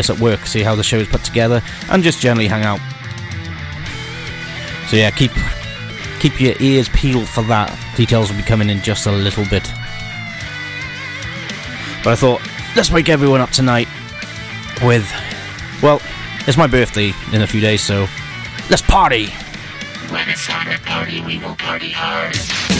us at work, see how the show is put together, and just generally hang out. So yeah, keep keep your ears peeled for that. Details will be coming in just a little bit. But I thought, let's wake everyone up tonight with, well, it's my birthday in a few days, so let's party! When it's time to party, we will party hard.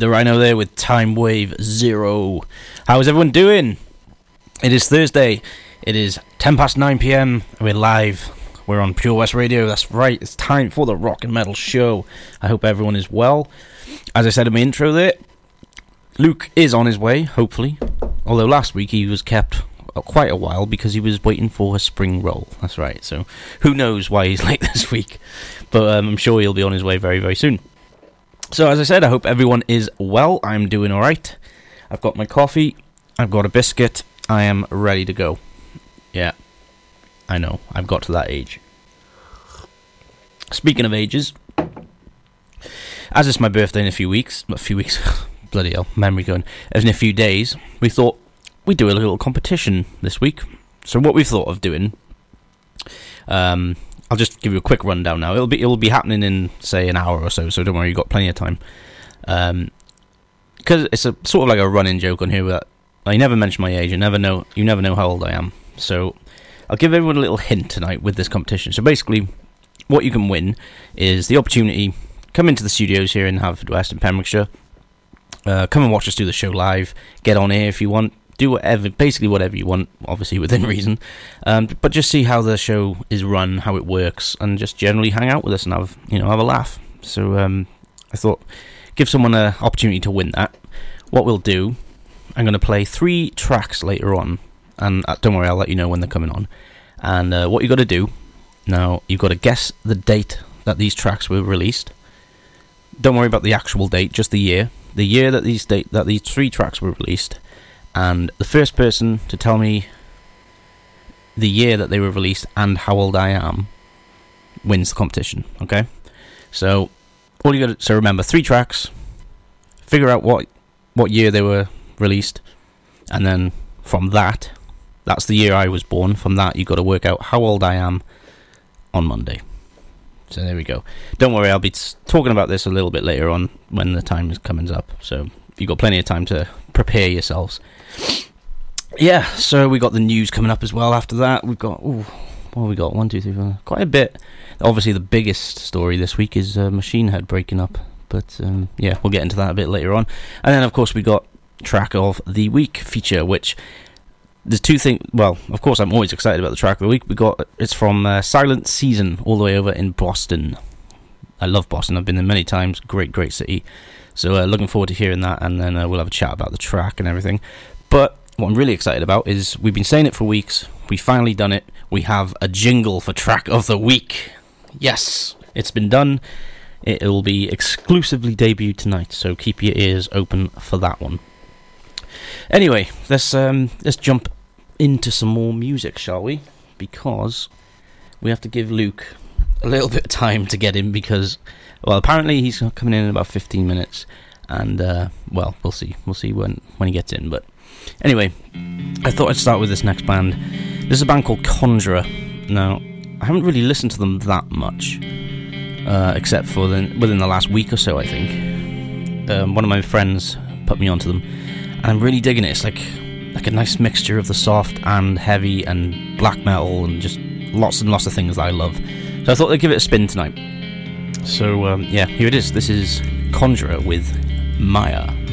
The Rhino there with Time Wave Zero. How is everyone doing? It is Thursday. It is 10 past 9 pm. We're live. We're on Pure West Radio. That's right. It's time for the Rock and Metal Show. I hope everyone is well. As I said in my intro there, Luke is on his way, hopefully. Although last week he was kept quite a while because he was waiting for a spring roll. That's right. So who knows why he's late this week. But um, I'm sure he'll be on his way very, very soon. So, as I said, I hope everyone is well. I'm doing alright. I've got my coffee, I've got a biscuit, I am ready to go. Yeah, I know, I've got to that age. Speaking of ages, as it's my birthday in a few weeks, a few weeks, bloody hell, memory going, as in a few days, we thought we'd do a little competition this week. So, what we've thought of doing, um, I'll just give you a quick rundown now. It'll be it'll be happening in say an hour or so, so don't worry, you've got plenty of time. Um, because it's a sort of like a running joke on here that I never mention my age. You never know. You never know how old I am. So I'll give everyone a little hint tonight with this competition. So basically, what you can win is the opportunity come into the studios here in Haverfordwest in Pembrokeshire. Uh, come and watch us do the show live. Get on air if you want. Do whatever, basically whatever you want, obviously within reason. Um, but just see how the show is run, how it works, and just generally hang out with us and have you know have a laugh. So um, I thought give someone an opportunity to win that. What we'll do, I'm going to play three tracks later on, and uh, don't worry, I'll let you know when they're coming on. And uh, what you got to do now, you've got to guess the date that these tracks were released. Don't worry about the actual date, just the year. The year that these date that these three tracks were released, and the first person to tell me the year that they were released and how old I am wins the competition. Okay, so all you got to so remember three tracks. Figure out what what year they were released, and then from that, that's the year I was born. From that, you got to work out how old I am on Monday. So there we go. Don't worry, I'll be talking about this a little bit later on when the time is coming up. So you've got plenty of time to prepare yourselves. Yeah, so we got the news coming up as well. After that, we've got ooh, what we got? One, two, three, four. Quite a bit. Obviously, the biggest story this week is uh, Machine Head breaking up. But um, yeah, we'll get into that a bit later on. And then, of course, we got track of the week feature, which there's two things. Well, of course, I'm always excited about the track of the week. We got it's from uh, Silent Season, all the way over in Boston. I love Boston. I've been there many times. Great, great city. So uh, looking forward to hearing that, and then uh, we'll have a chat about the track and everything. But what I'm really excited about is we've been saying it for weeks. We finally done it. We have a jingle for track of the week. Yes, it's been done. It will be exclusively debuted tonight, so keep your ears open for that one. Anyway, let's um, let's jump into some more music, shall we? Because we have to give Luke a little bit of time to get in because, well, apparently he's coming in in about 15 minutes, and uh, well, we'll see. We'll see when when he gets in. But anyway, I thought I'd start with this next band. This is a band called Conjurer. Now, I haven't really listened to them that much, uh, except for the, within the last week or so. I think um, one of my friends put me onto them and I'm really digging it. It's like like a nice mixture of the soft and heavy and black metal and just lots and lots of things that I love. So I thought I'd give it a spin tonight. So um, yeah, here it is. This is Conjurer with Maya. Maya.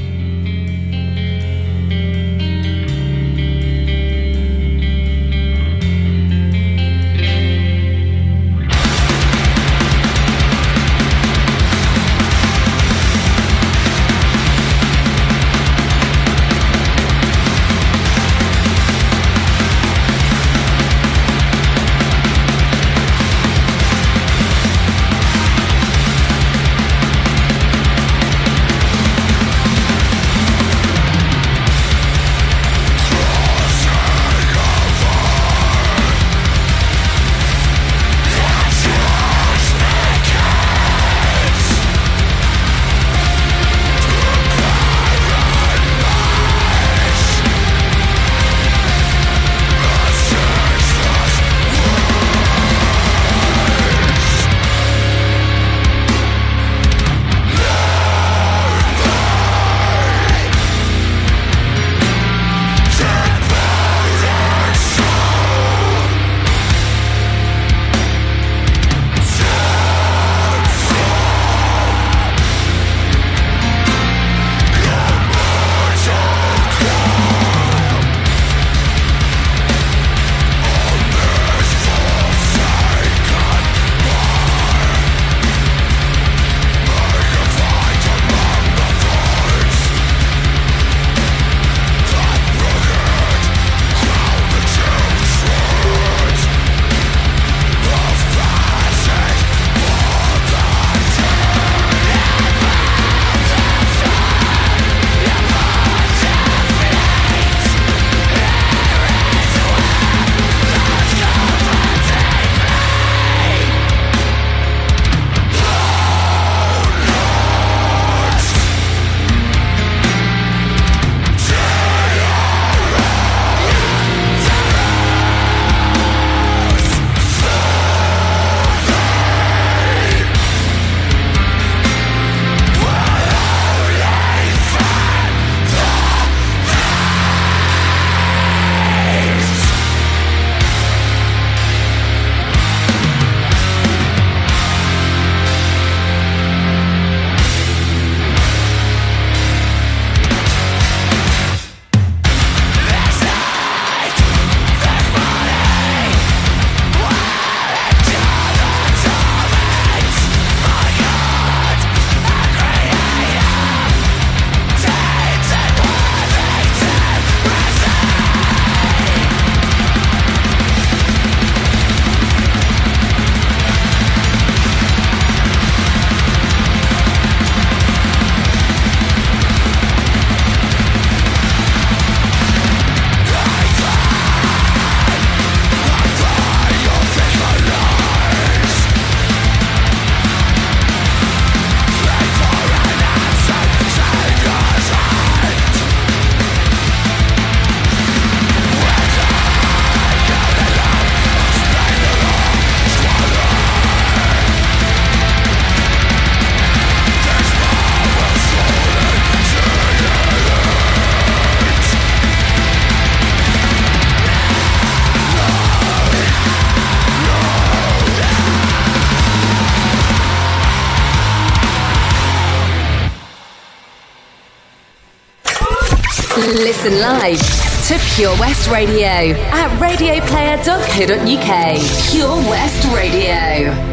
live to Pure West Radio at radioplayer.co.uk. Pure West Radio.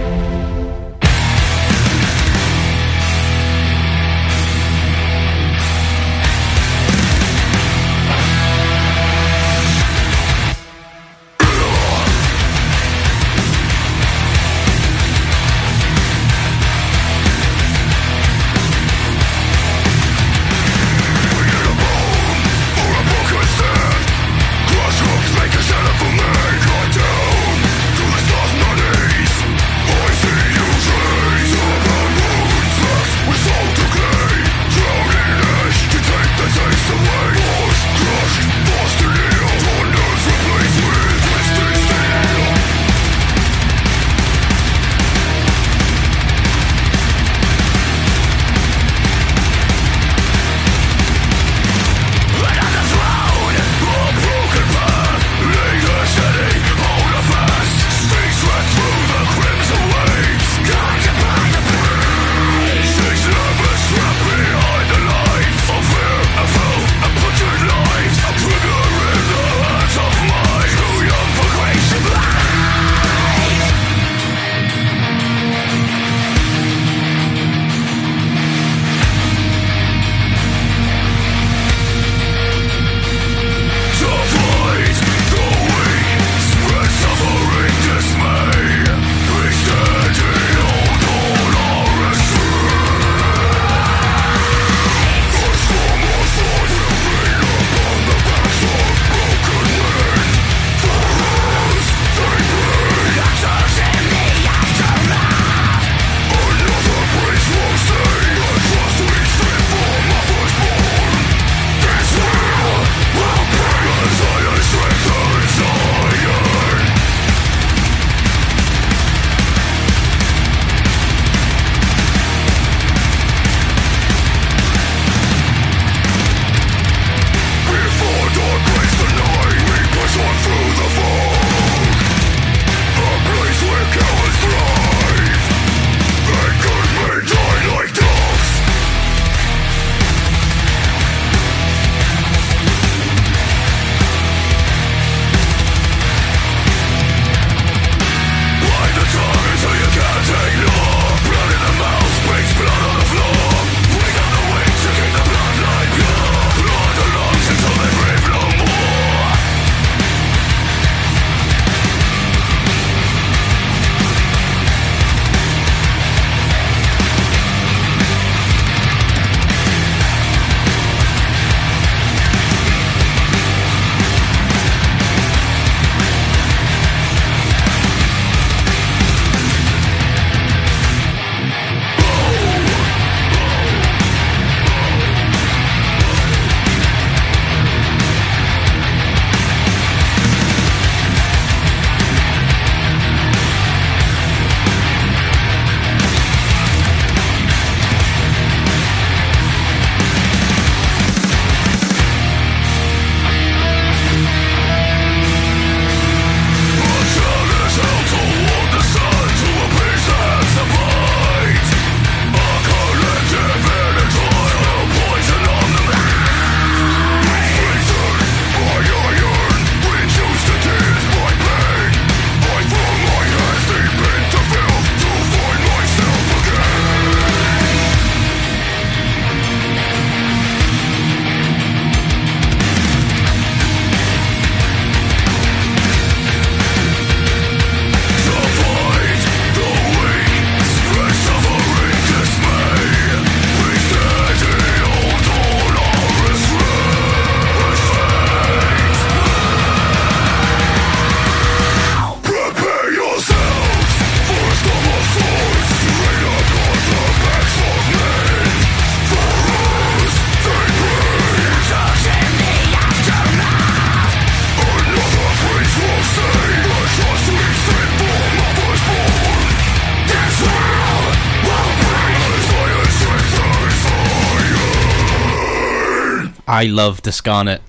I love Descarnate.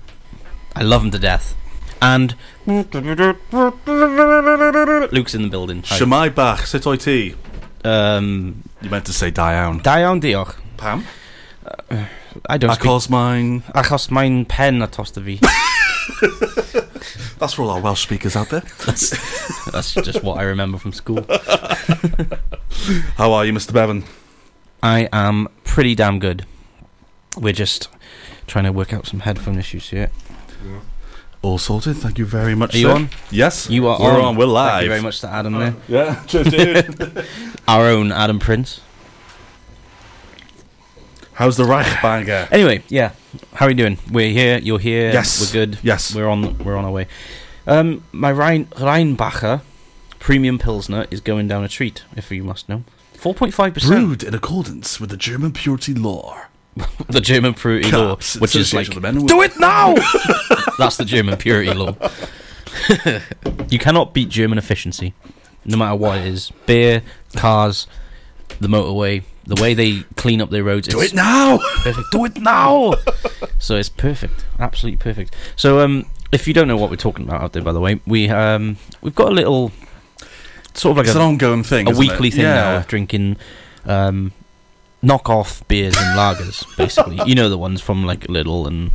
I love him to death. And Luke's in the building. Shemai bach, sut o'i ti? Um, you meant to say Dion. iawn. Da. Pam? Uh, I don't speak... Achos mine... Achos mine pen a tosta fi. that's for all our Welsh speakers out there. that's, that's just what I remember from school. How are you, Mr. Bevan? I am pretty damn good. We're just trying to work out some headphone issues here. All sorted. Thank you very much. Are you sir. on? Yes. You are We're on. on. We're live. Thank you very much to Adam there. Yeah. Cheers, dude. Our own Adam Prince. How's the Reichbanger? Anyway, yeah. How are you doing? We're here. You're here. Yes. We're good. Yes. We're on. We're on our way. Um, my Rhein, Rheinbacher premium pilsner is going down a treat. If you must know, four point five percent. Brewed in accordance with the German purity law. The German purity law, Cups, which is like the Men and do it now. That's the German purity law. you cannot beat German efficiency, no matter what it is. Beer, cars, the motorway, the way they clean up their roads. Do it now. perfect. Do it now. so it's perfect, absolutely perfect. So um, if you don't know what we're talking about out there, by the way, we um, we've got a little sort of like It's a, an ongoing thing. a isn't weekly it? thing now of drinking um, knockoff beers and lagers, basically. you know the ones from like Lidl and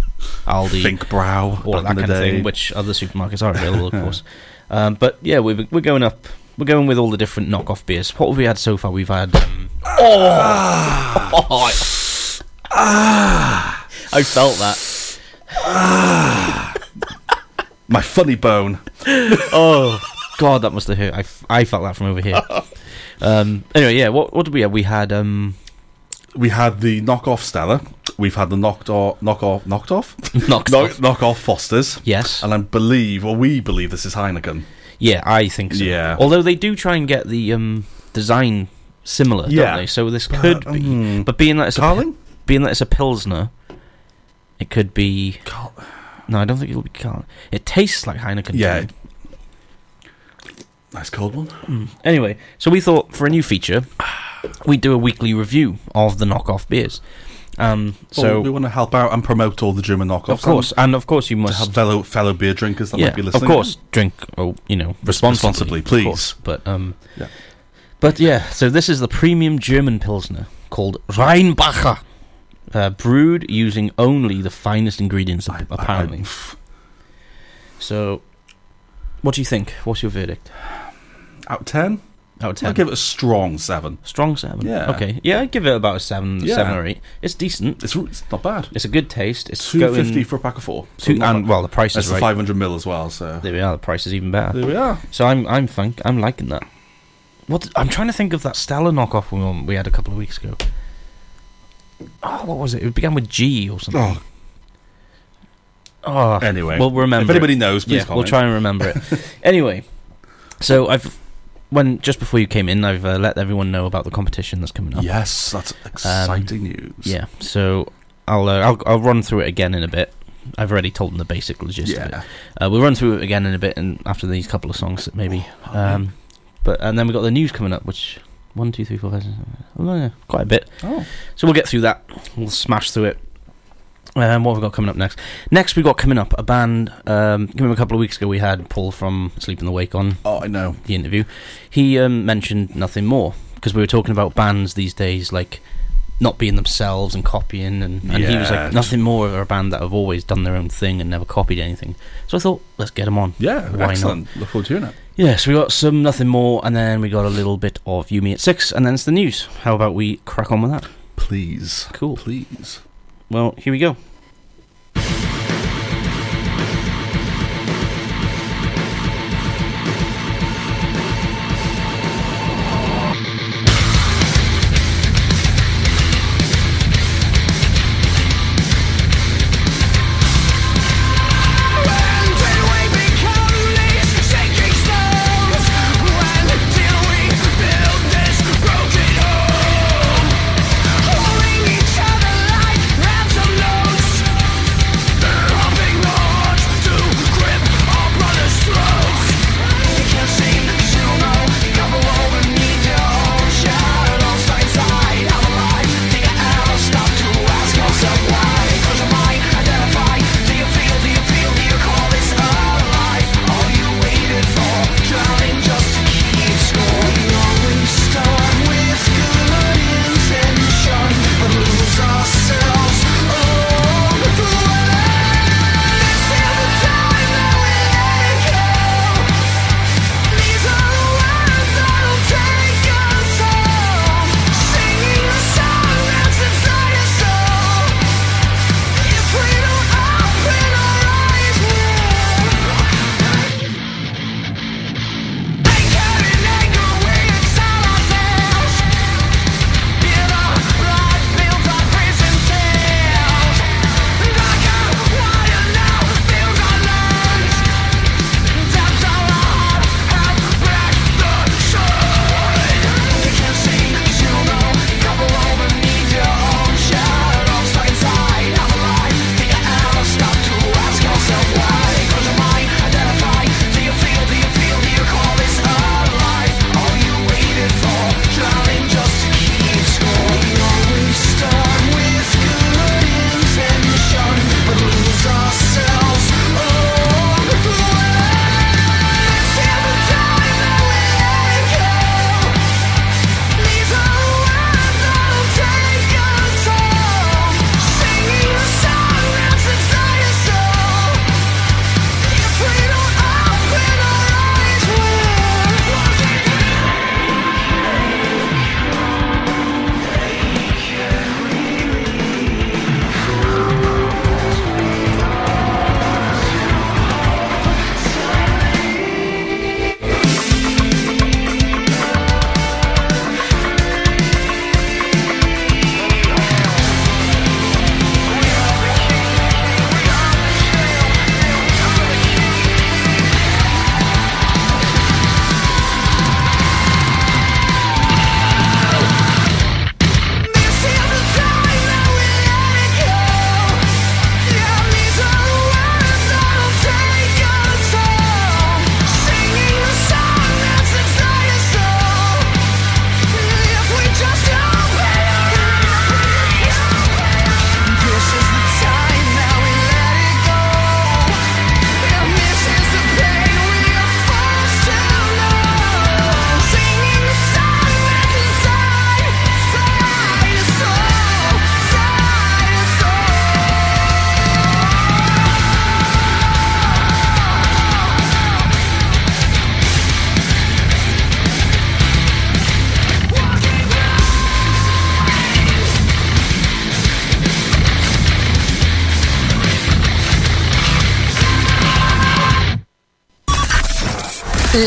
Aldi, Think Brow. all of that kind of day. thing, which other supermarkets are available, of course. Um, but yeah, we're we're going up. We're going with all the different knockoff beers. What have we had so far? We've had. Um, oh, I felt that. My funny bone. Oh God, that must have hurt. I, I felt that from over here. Um, anyway, yeah. What what did we have? We had um, We had the knockoff Stella. We've had the knocked off, knock off, knocked off, knocked knock, off. knock off Fosters. Yes. And I believe, or we believe, this is Heineken. Yeah, I think so. Yeah. Although they do try and get the um, design similar, Yeah. don't they? So this could be, mm, but being that it's a being that it's a pilsner, it could be. Carl- No, I don't think it'll be Carling. It tastes like Heineken. Yeah. Nice cold one. Anyway, so we thought for a new feature, we'd do a weekly review of the knockoff beers. Um, So so we want to help out and promote all the German knockoffs. of course, and of course, you must have fellow fellow beer drinkers that yeah, might be listening. of course, drink. Oh, you know, responsibly, responsibly, please. course. But um, Yeah. but yeah. So this is the premium German pilsner called Rheinbacher, uh, brewed using only the finest ingredients, I- I- apparently. so, what do you think? What's your verdict? Out of ten, Out of ten. I'd give it a strong seven. Strong seven. Yeah. Okay. Yeah, I'd give it about a seven, Yeah. seven or eight. It's decent. It's, it's not bad. It's a good taste. It's Two going fifty for a pack of four. Two, and well, the price That's is the right. five hundred mil as well. So There we are. The price is even better. there we are. So I'm I'm fun. I'm liking that. What I'm trying to think of that Stella knockoff we, we had a couple of weeks ago. Oh, what was it? It began with G or something. Oh, Oh, anyway, we'll remember. if anybody it. knows, please yeah, we'll try and remember it. anyway, so I've when just before you came in, I've uh, let everyone know about the competition that's coming up. Yes, that's exciting news. Yeah. So I'll uh, I'll I'll run through it again in a bit. I've already told them the basic logistics. yeah. Uh, we'll run through it again in a bit, and after these couple of songs, maybe. Um, but and then we have got the news coming up, which one, two, three, four, five, six, seven, oh, yeah, quite a bit. Oh, So we'll get through that. We'll smash through it. Um, what have we got coming up next? Next, we got coming up a band. Um, a couple of weeks ago, we had Paul from Sleep in the Wake on oh, I know. the interview. He um, mentioned nothing more because we were talking about bands these days, like not being themselves and copying, and, and he was like nothing more of a band that have always done their own thing and never copied anything. So I thought, let's get him on. Yeah, Why not? excellent. Look forward to hearing it. Yeah, so we got some nothing more, and then we got a little bit of Yumi at six, and then it's the news. How about we crack on with that? Please, Cool. please. Well, here we go.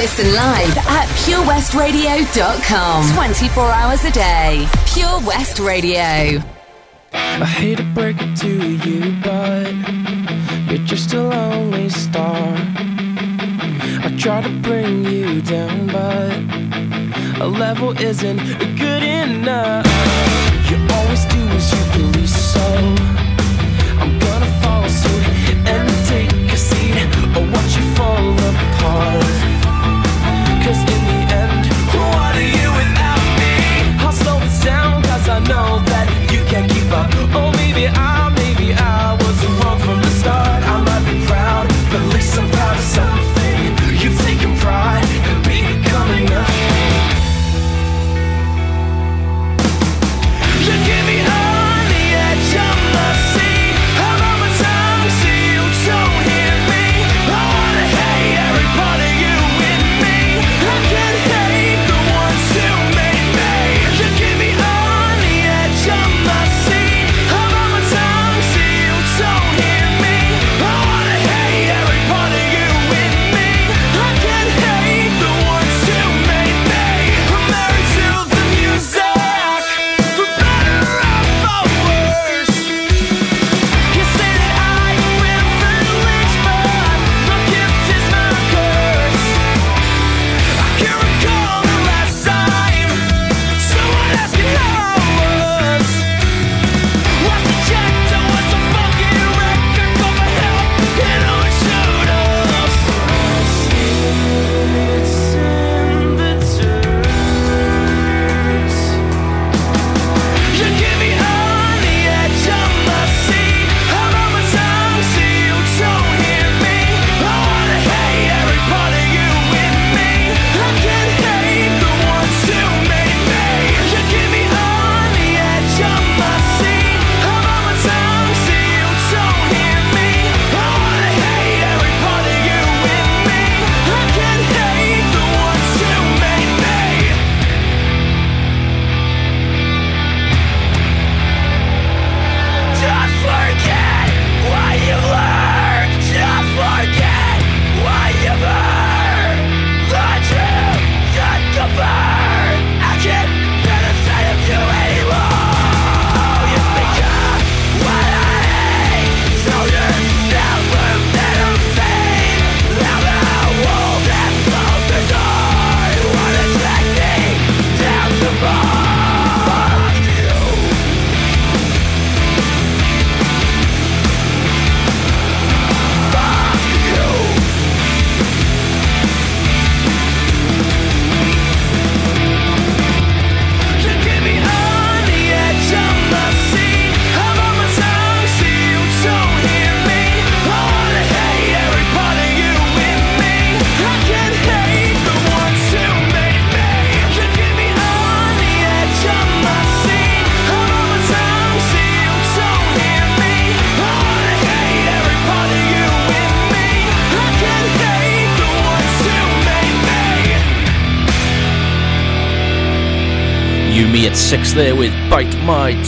Listen live at purewestradio.com. 24 hours a day. Pure West Radio. I hate to break it to you, but you're just a lonely star. I try to bring you down, but a level isn't good enough. You always do as you please, so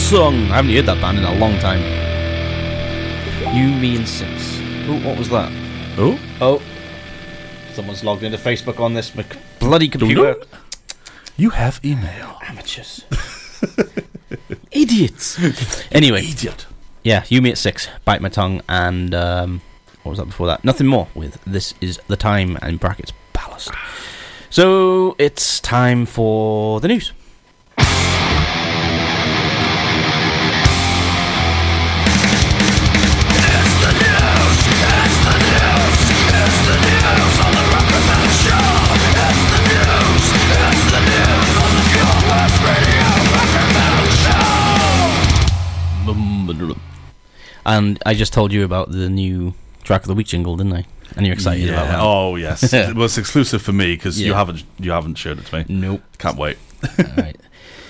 Tongue. I haven't heard that band in a long time. You, Me, and Six. Ooh, what was that? Oh, Oh. Someone's logged into Facebook on this Mc- bloody computer. You have email. Amateurs. Idiots. Anyway, Idiot. yeah, You, Me at Six, Bite My Tongue, and um, what was that before that? Nothing more with This Is the Time, and brackets, Ballast. So, it's time for the news. And I just told you about the new track of the week jingle, didn't I? And you're excited about that. Oh yes, it was exclusive for me because you haven't you haven't showed it to me. Nope. Can't wait. Alright.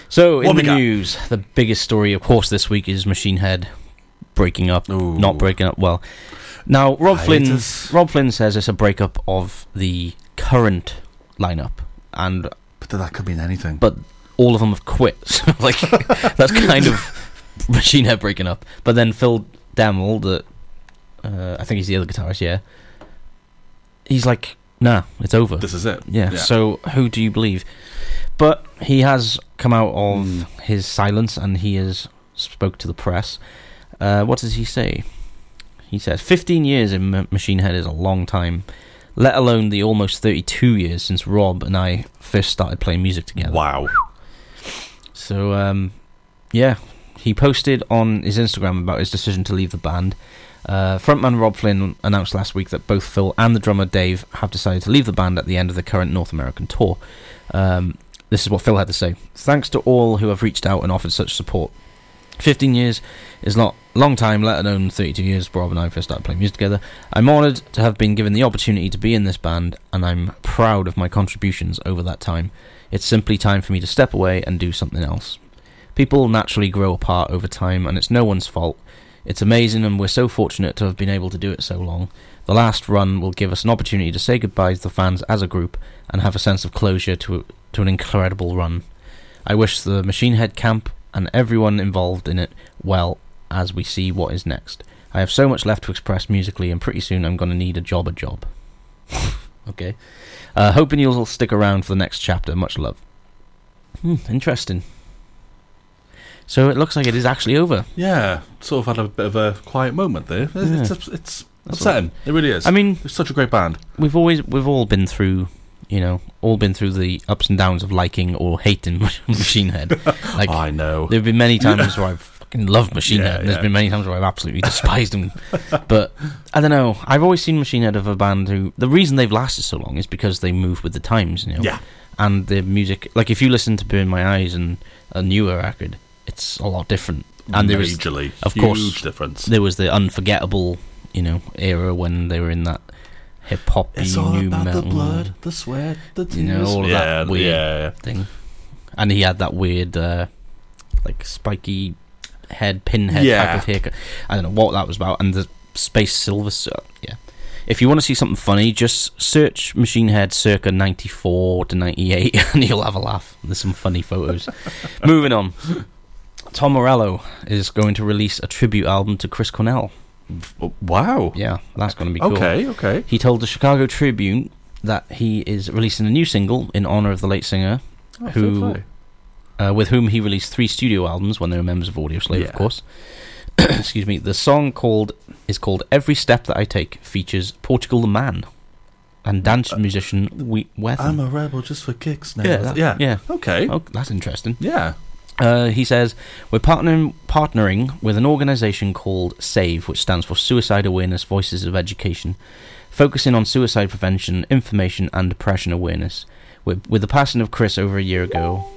So, in What the got? news, the biggest story, of course, this week is Machine Head breaking up. Ooh. Not breaking up well. Now, Robb Flynn, Robb Flynn says it's a breakup of the current lineup, and But that could mean anything. but all of them have quit. So, like, that's kind of Machine Head breaking up. But then Phil Demmel, the uh, I think he's the other guitarist, yeah. He's like Nah, it's over. This is it. Yeah, So who do you believe? But he has come out of Mm. his silence and he has spoke to the press. Uh, what does he say? He says, "15 years in M- Machine Head is a long time, let alone the almost 32 years since Robb and I first started playing music together." wow. So, um, yeah, he posted on his Instagram about his decision to leave the band. Uh, frontman Robb Flynn announced last week that both Phil and the drummer Dave have decided to leave the band at the end of the current North American tour. Um, this is what Phil had to say. Thanks to all who have reached out and offered such support. 15 years is not a long time, let alone 32 years. Robb and I first started playing music together. I'm honoured to have been given the opportunity to be in this band, and I'm proud of my contributions over that time. It's simply time for me to step away and do something else. People naturally grow apart over time, and it's no one's fault. It's amazing, and we're so fortunate to have been able to do it so long. The last run will give us an opportunity to say goodbye to the fans as a group and have a sense of closure to to an incredible run. I wish the Machine Head camp and everyone involved in it well as we see what is next. I have so much left to express musically, and pretty soon I'm going to need a job a job. okay. Uh, hoping you'll stick around for the next chapter. Much love. Hmm, interesting. So it looks like it is actually over. Yeah. Sort of had a bit of a quiet moment there. It's, Yeah. it's, it's upsetting. It really is. I mean, it's such a great band. we've always we've all been through, you know, all been through the ups and downs of liking or hating Machine Head. Like I know. There have been many times where I've fucking loved Machine Yeah, Head. and There's yeah. been many times where I've absolutely despised them. but I don't know. I've always seen Machine Head of a band who the reason they've lasted so long is because they move with the times. You know? Yeah. And the music, like if you listen to Burn My Eyes and a newer record, it's a lot different. And there was Majorly. of Huge course, difference. there was the unforgettable, you know, era when they were in that hip hop It's all new about metal the blood, the sweat, the tears. You know, all of yeah, that weird yeah. thing. And he had that weird, uh, like spiky head, pinhead Yeah. type of haircut. I don't know what that was about. And the space silver, so, yeah. If you want to see something funny, just search Machine Head circa 94 to 98 and you'll have a laugh. There's some funny photos. Moving on. Tom Morello is going to release a tribute album to Chris Cornell. Wow. Yeah, that's going to be cool. Okay, okay. He told the Chicago Tribune that he is releasing a new single in honor of the late singer, Oh, Who- uh, with whom he released three studio albums when they were members of Audioslave, of course. Excuse me. The song called is called "Every Step That I Take" features Portugal the Man and dance musician Whethan. I'm a rebel just for kicks now. Yeah, that- yeah. yeah. Okay. oh, that's interesting. Yeah. Uh, he says we're partnering partnering with an organisation called SAVE, which stands for Suicide Awareness Voices of Education, focusing on suicide prevention, information, and depression awareness. With, with the passing of Chris over a year ago,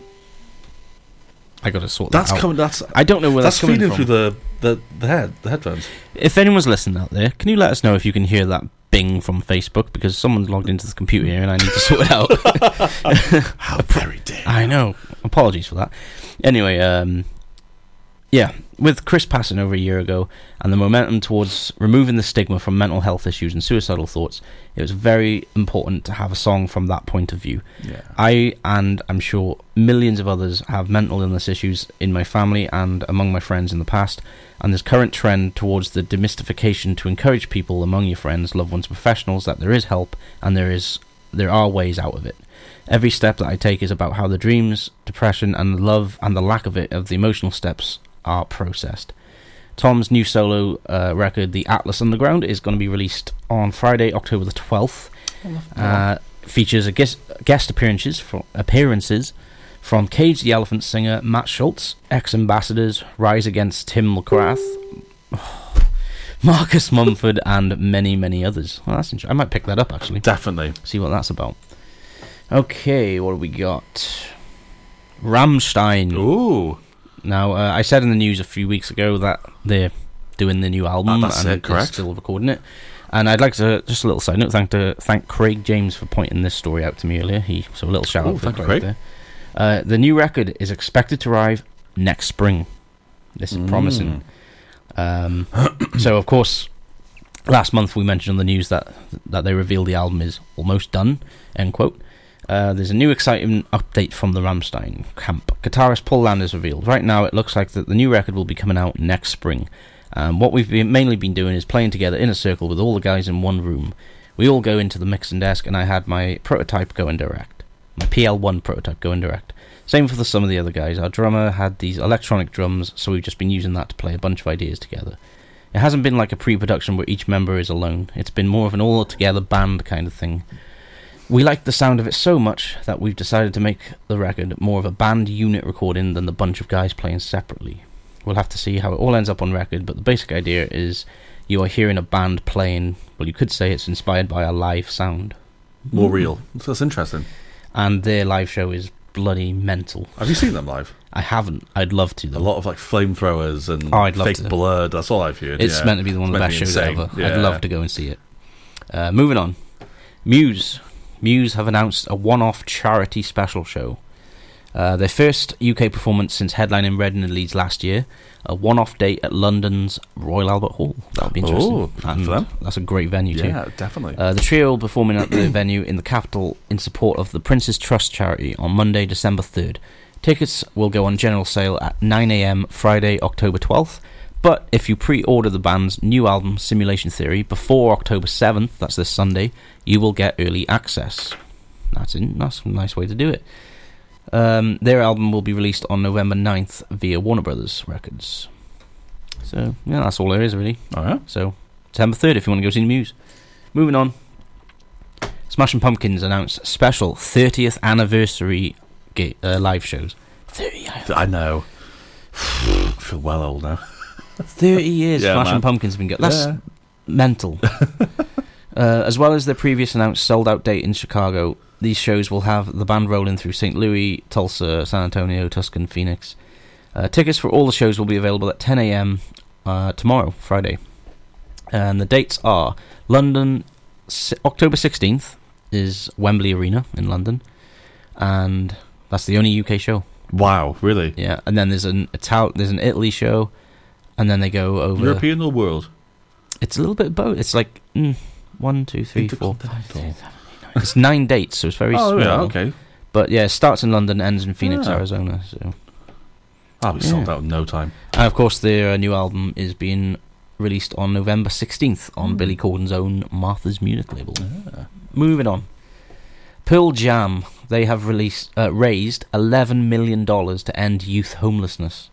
I got to sort That's that out. coming. That's I don't know where that's coming from. that's, coming feeding from. through the the the head the headphones. If anyone's listening out there, can you let us know if you can hear that bing from Facebook? Because someone's logged into the computer here and I need to sort it out. How very dare. I know. Apologies for that. Anyway, um, yeah, with Chris passing over a year ago and the momentum towards removing the stigma from mental health issues and suicidal thoughts, it was very important to have a song from that point of view. Yeah. I and I'm sure millions of others have mental illness issues in my family and among my friends in the past, and this current trend towards the demystification to encourage people among your friends, loved ones, professionals that there is help and there is there are ways out of it. Every step that I take is about how the dreams, depression, and the love and the lack of it of the emotional steps are processed. Tom's new solo uh, record, The Atlas Underground, is going to be released on Friday, October the 12th. Uh, features a guest, guest appearances from appearances from Cage the Elephant singer Matt Shultz, X Ambassadors Rise Against Tim McGrath, Marcus Mumford, and many many others. Well, that's interesting. I might pick that up actually. Definitely. See what that's about. Okay, what do we got? Rammstein. Ooh. Now, uh, I said in the news a few weeks ago that they're doing the new album Ah, that's and it, they're correct. still recording it. And I'd like to just a little side note, thank to thank Craig James for pointing this story out to me earlier. He so a little shout Oh, out for Craig, Craig. there. Uh, the new record is expected to arrive next spring. This is Mm. promising. Um, so of course, last month we mentioned on the news that that they revealed the album is almost done. End quote. Uh, there's a new exciting update from the Rammstein camp. Guitarist Paul Landers revealed. Right now, it looks like that the new record will be coming out next spring. Um, what we've been, mainly been doing is playing together in a circle with all the guys in one room. we all go into the mixing desk, and I had my prototype going direct, my PL1 prototype going direct. Same for the, some of the other guys. Our drummer had these electronic drums, so we've just been using that to play a bunch of ideas together. It hasn't been like a pre-production where each member is alone. It's been more of an all-together band kind of thing. We liked the sound of it so much that we've decided to make the record more of a band unit recording than the bunch of guys playing separately. We'll have to see how it all ends up on record, but the basic idea is you are hearing a band playing, well, you could say it's inspired by a live sound. More real. That's interesting. And their live show is bloody mental. Have you seen them live? I haven't. I'd love to, A lot of like flamethrowers and Oh, I'd love fake to. blood. That's all I've heard. It's yeah. meant to be the one of the best meant shows ever. insane. I'd love to go and see it. Uh, moving on. Muse. Muse have announced a one off charity special show. Uh, their first UK performance since headlining Reading and Leeds last year. A one off date at London's Royal Albert Hall. That would be interesting. Oh, And for them. That's a great venue, too. Yeah, definitely. Uh, the trio will be performing at the venue in the capital in support of the Prince's Trust charity on Monday, December 3rd. Tickets will go on general sale at 9am Friday, October 12th. But if you pre order the band's new album, Simulation Theory, before October 7th, that's this Sunday, you will get early access. That's, in, that's a nice way to do it. Um, their album will be released on November 9th via Warner Brothers Records. So, yeah, that's all there is, really. oh yeah. So, September 3rd if you want to go see the Muse. Moving on. Smashing Pumpkins announced special 30th anniversary ga- uh, live shows. 30, I know. I feel well old now. 30 years Yeah, Smashing man. Pumpkins have been going. That's Yeah. mental. uh, as well as their previous announced sold out date in Chicago, these shows will have the band rolling through St. Louis, Tulsa, San Antonio, Tucson, Phoenix. Uh, tickets for all the shows will be available at 10 a.m. Uh, tomorrow, Friday. And the dates are London, si- October 16th is Wembley Arena in London. And that's the only UK show. Wow, really? Yeah, and then there's an Ital- there's an Italy show, and then they go over. European or world? It's a little bit both. It's like mm, one, two, three, four. It's nine dates, so it's very Oh small. yeah, okay. But yeah, it starts in London, ends in Phoenix, Yeah. Arizona. So, I'll be sold out in no time. and of course, their uh, new album is being released on November sixteenth on Hmm. Billy Corgan's own Martha's Music label. Moving on, Pearl Jam. They have released uh, raised eleven million dollars to end youth homelessness.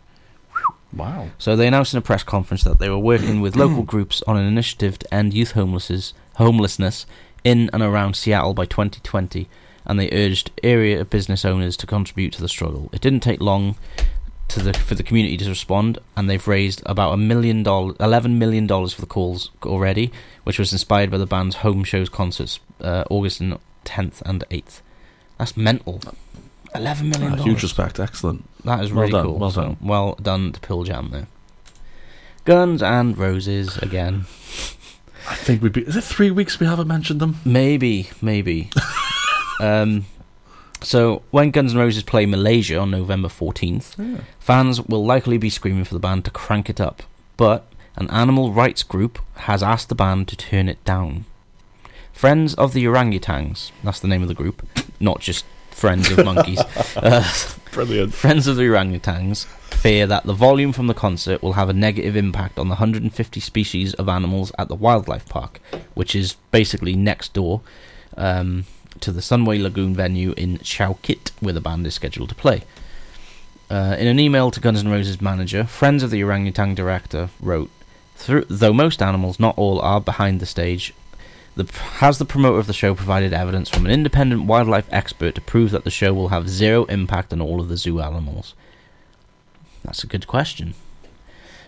Wow. So they announced in a press conference that they were working with local groups on an initiative to end youth homelessness, homelessness in and around Seattle by 2020, and they urged area business owners to contribute to the struggle. It didn't take long to the for the community to respond, and they've raised about a million dollar, eleven million dollars for the calls already, which was inspired by the band's home shows concerts, uh, August and 10th and 8th. That's mental. Eleven million Ah, dollars. huge respect. Excellent. That is really Well done, cool. well So, done. well done to Pearl Jam there. Guns and Roses again. I think we'd be. Is it three weeks we haven't mentioned them? Maybe, maybe. um, so when Guns N' Roses play Malaysia on November fourteenth, fans will likely be screaming for the band to crank it up. But an animal rights group has asked the band to turn it down. Friends of the Orangutans, that's the name of the group, not just Friends of Monkeys. Uh, Brilliant. Friends of the Orangutans fear that the volume from the concert will have a negative impact on the 150 species of animals at the wildlife park, which is basically next door um, to the Sunway Lagoon venue in Chowkit, where the band is scheduled to play. Uh, in an email to Guns N' Roses manager, Friends of the Orangutan director wrote, Though most animals, not all, are behind the stage, the, has the promoter of the show provided evidence from an independent wildlife expert to prove that the show will have zero impact on all of the zoo animals? That's a good question.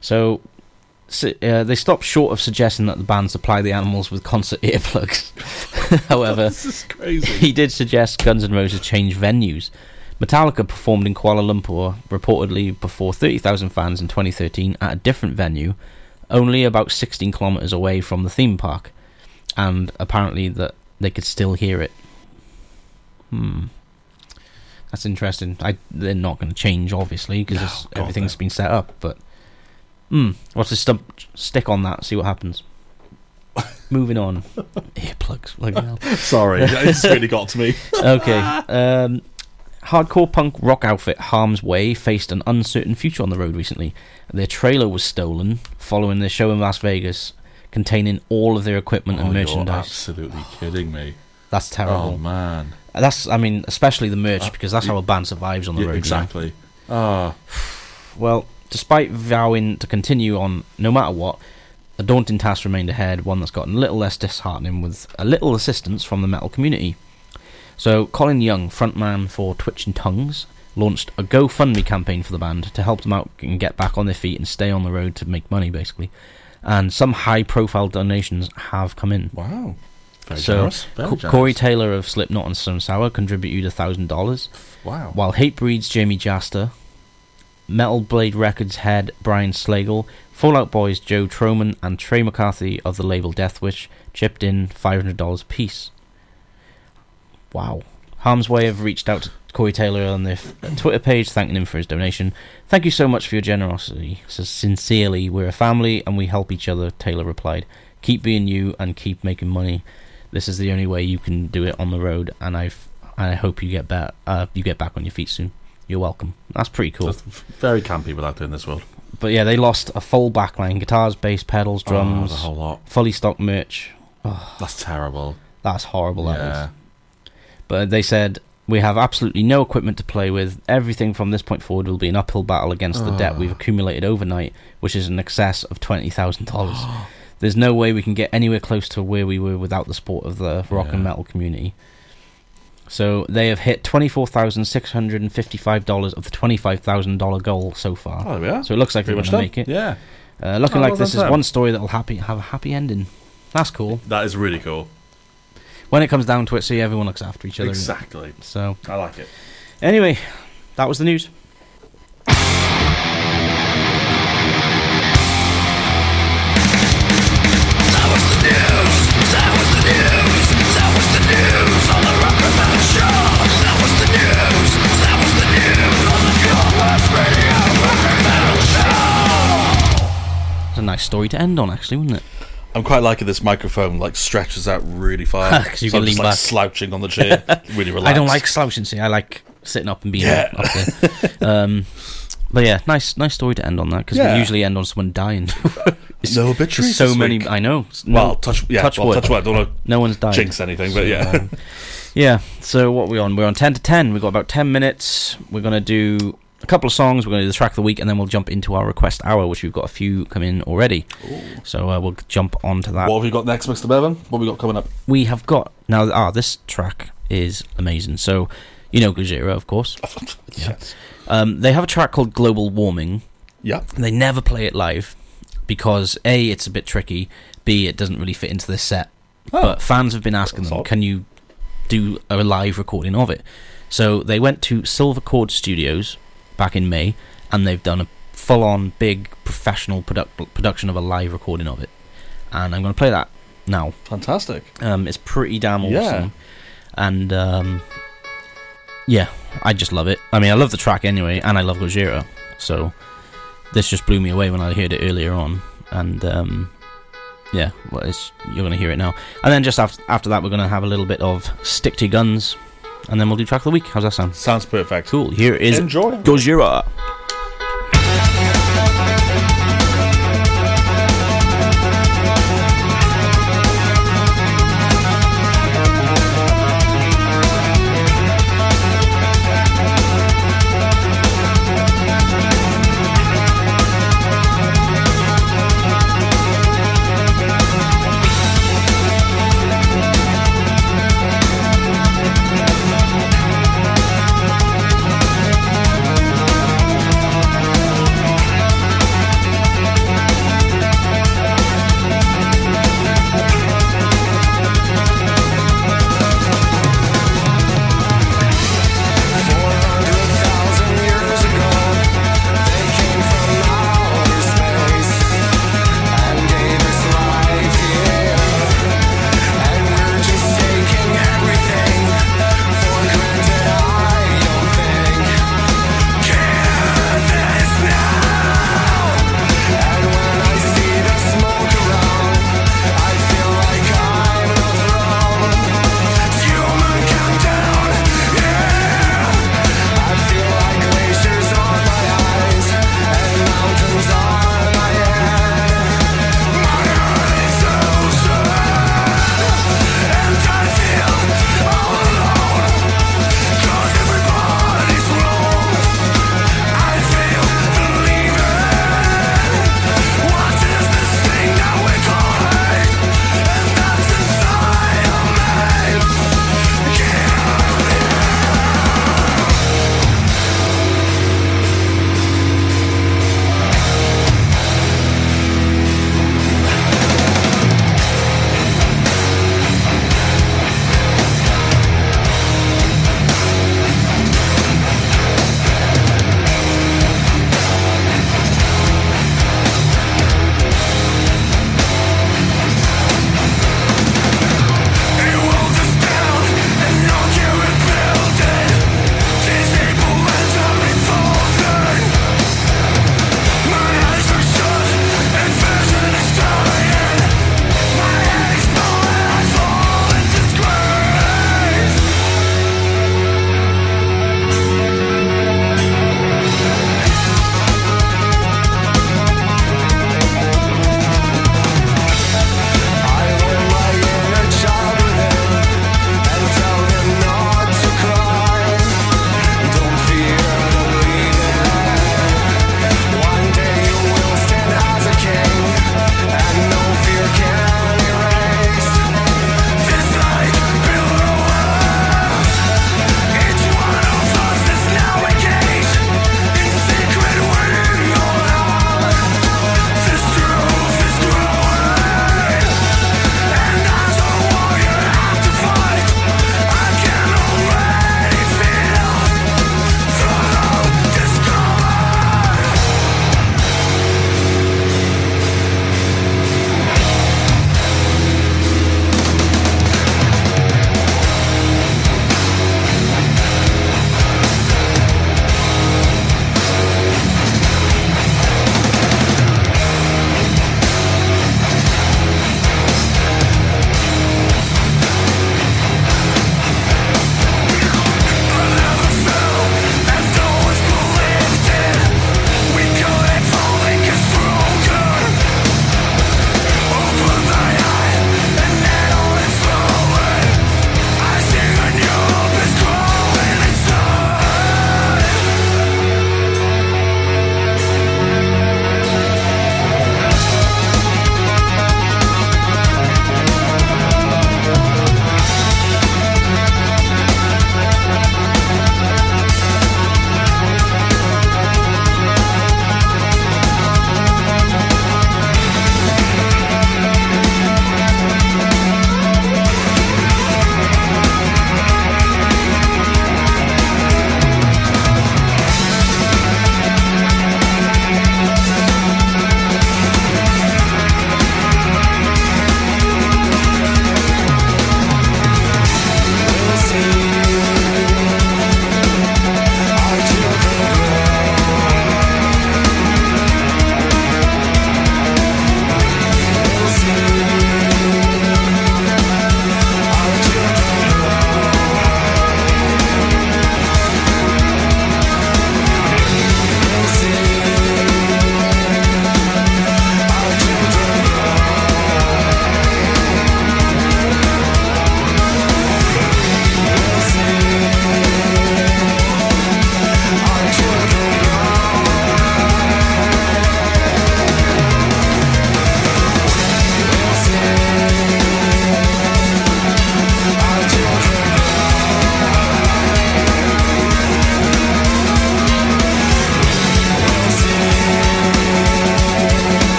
So, so uh, they stopped short of suggesting that the band supply the animals with concert earplugs. However, This is crazy. he did suggest Guns N' Roses change venues. Metallica performed in Kuala Lumpur, reportedly before 30,000 fans in 2013 at a different venue, only about 16 kilometers away from the theme park, and apparently that they could still hear it. Hmm. That's interesting. I they're not going to change, obviously, because God, everything's no. been set up. But hmm, what's the stump? Stick on that. See what happens. Moving on. Earplugs. Like hell Sorry, it's really got to me. okay. Um, hardcore punk rock outfit Harm's Way faced an uncertain future on the road recently. Their trailer was stolen following their show in Las Vegas, containing all of their equipment and Oh, you're merchandise. absolutely kidding me. That's terrible. Oh man. That's, I mean, especially the merch because that's how a band survives on the Yeah, road. exactly. Ah, Well, despite vowing to continue on no matter what, a daunting task remained ahead, one that's gotten a little less disheartening with a little assistance from the metal community. So, Colin Young, frontman for Twitching Tongues, launched a GoFundMe campaign for the band to help them out and get back on their feet and stay on the road to make money, basically. And some high profile donations have come in. wow. Very so, generous. Very Co- generous. Corey Taylor of Slipknot and Stone Sour contributed $1,000. Wow. While Hatebreed's Jamie Jasta, Metal Blade Records head Brian Slagle, Fall Out Boy's Joe Trohman, and Tre McCarthy of the label Deathwish chipped in $500 apiece. Wow. Harm's Way have reached out Corey Taylor on their Twitter page thanking him for his donation. Thank you so much for your generosity. So sincerely, we're a family and we help each other, Taylor replied. Keep being you and keep making money. This is the only way you can do it on the road, and and I hope you get back uh, you get back on your feet soon. You're welcome. That's pretty cool. That's very campy without doing this world. But yeah, they lost a full backline: guitars, bass, pedals, drums, Oh, the whole lot. fully stocked merch. That's terrible. That's horrible. That yeah. But they said we have absolutely no equipment to play with. Everything from this point forward will be an uphill battle against the debt we've accumulated overnight, which is in excess of twenty thousand dollars. There's no way we can get anywhere close to where we were without the support of the rock and metal community. So they have hit twenty four thousand six hundred and fifty five dollars of the twenty five thousand dollar goal so far. Oh, are. So it looks like Pretty they're going to make it. Yeah. Uh, looking Oh, like well this is one story that'll happy have a happy ending. That's cool. That is really cool. When it comes down to it, see everyone looks after each other. Exactly. So I like it. anyway, that was the news. That was the news! That was the news! That was the news on the Rucker Bell Show! That was the news! That was the news on the New York Radio Rucker Bell Show! It's a nice story to end on, actually, wasn't it? I'm quite liking this microphone. Like stretches out really far. you so can I'm just, lean like, back. slouching on the chair, really relaxed. I don't like slouching. See, I like sitting up and being Yeah. up there. um, but yeah, nice, nice story to end on that because Yeah. we usually end on someone dying. No obituaries. so this many. week. I know. No- Well, touch. Yeah, touch well, wood. touch wood. I don't want No one's died. to jinx anything, but yeah. um, yeah. So what we on? We're on ten to ten. We've got about ten minutes. We're gonna do a couple of songs. We're gonna do the track of the week, and then we'll jump into our request hour, which we've got a few come in already. So uh, we'll jump onto that. what have you got next, Mr. Bevan? What have we got coming up? We have got now. Ah, this track is amazing. So you know Gojira, of course. yes. Um, they have a track called Global Warming. Yeah. They never play it live because a it's a bit tricky, b it doesn't really fit into this set. Oh. But fans have been asking That's them, odd. can you do a live recording of it? So they went to Silver Cord Studios back in May, and they've done a full-on big professional product- production of a live recording of it. And I'm going to play that now. Fantastic. Um, it's pretty damn awesome, Yeah. and um, yeah, I just love it. I mean, I love the track anyway, and I love Gojira, so this just blew me away when I heard it earlier on, and um, yeah, well, it's, you're gonna hear it now. And then just after after that, we're gonna have a little bit of Stick to Guns, and then we'll do track of the week. How's that sound? Sounds perfect. Cool. Here is Enjoy. Gojira.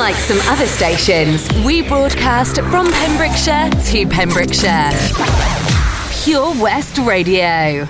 Unlike some other stations, we broadcast from Pembrokeshire to Pembrokeshire. Pure West Radio.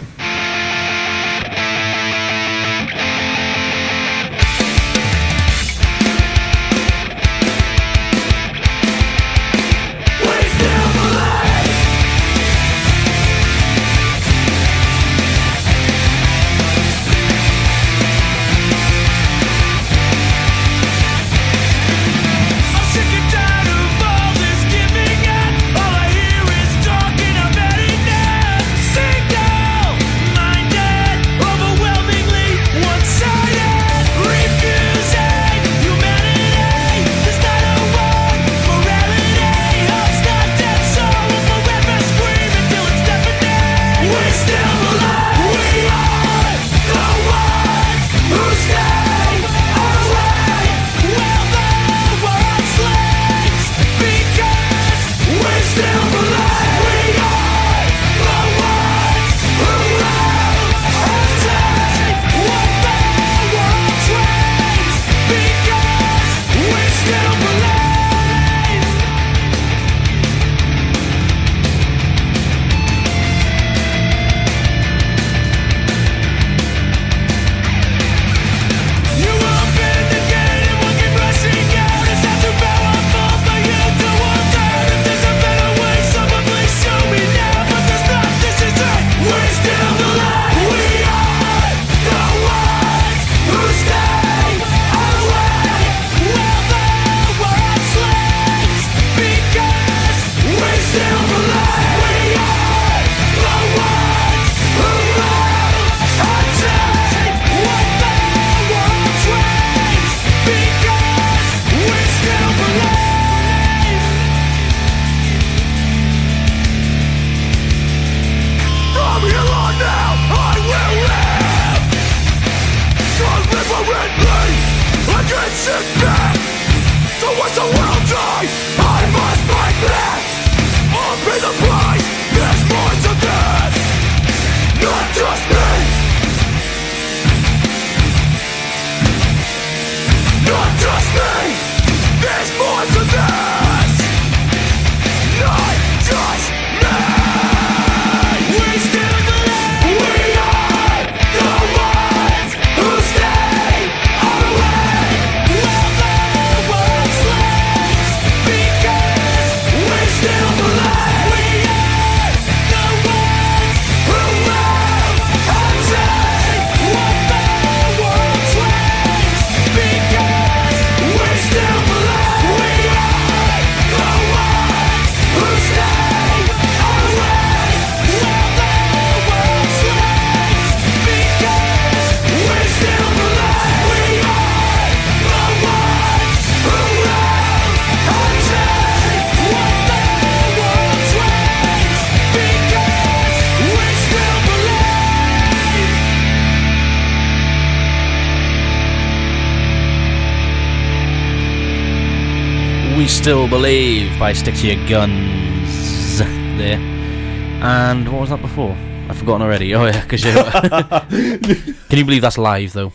Still Believe by Stick to Your Guns. There. And what was that before? I've forgotten already. Oh, yeah, because you. Can you believe that's live, though?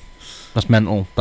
That's mental.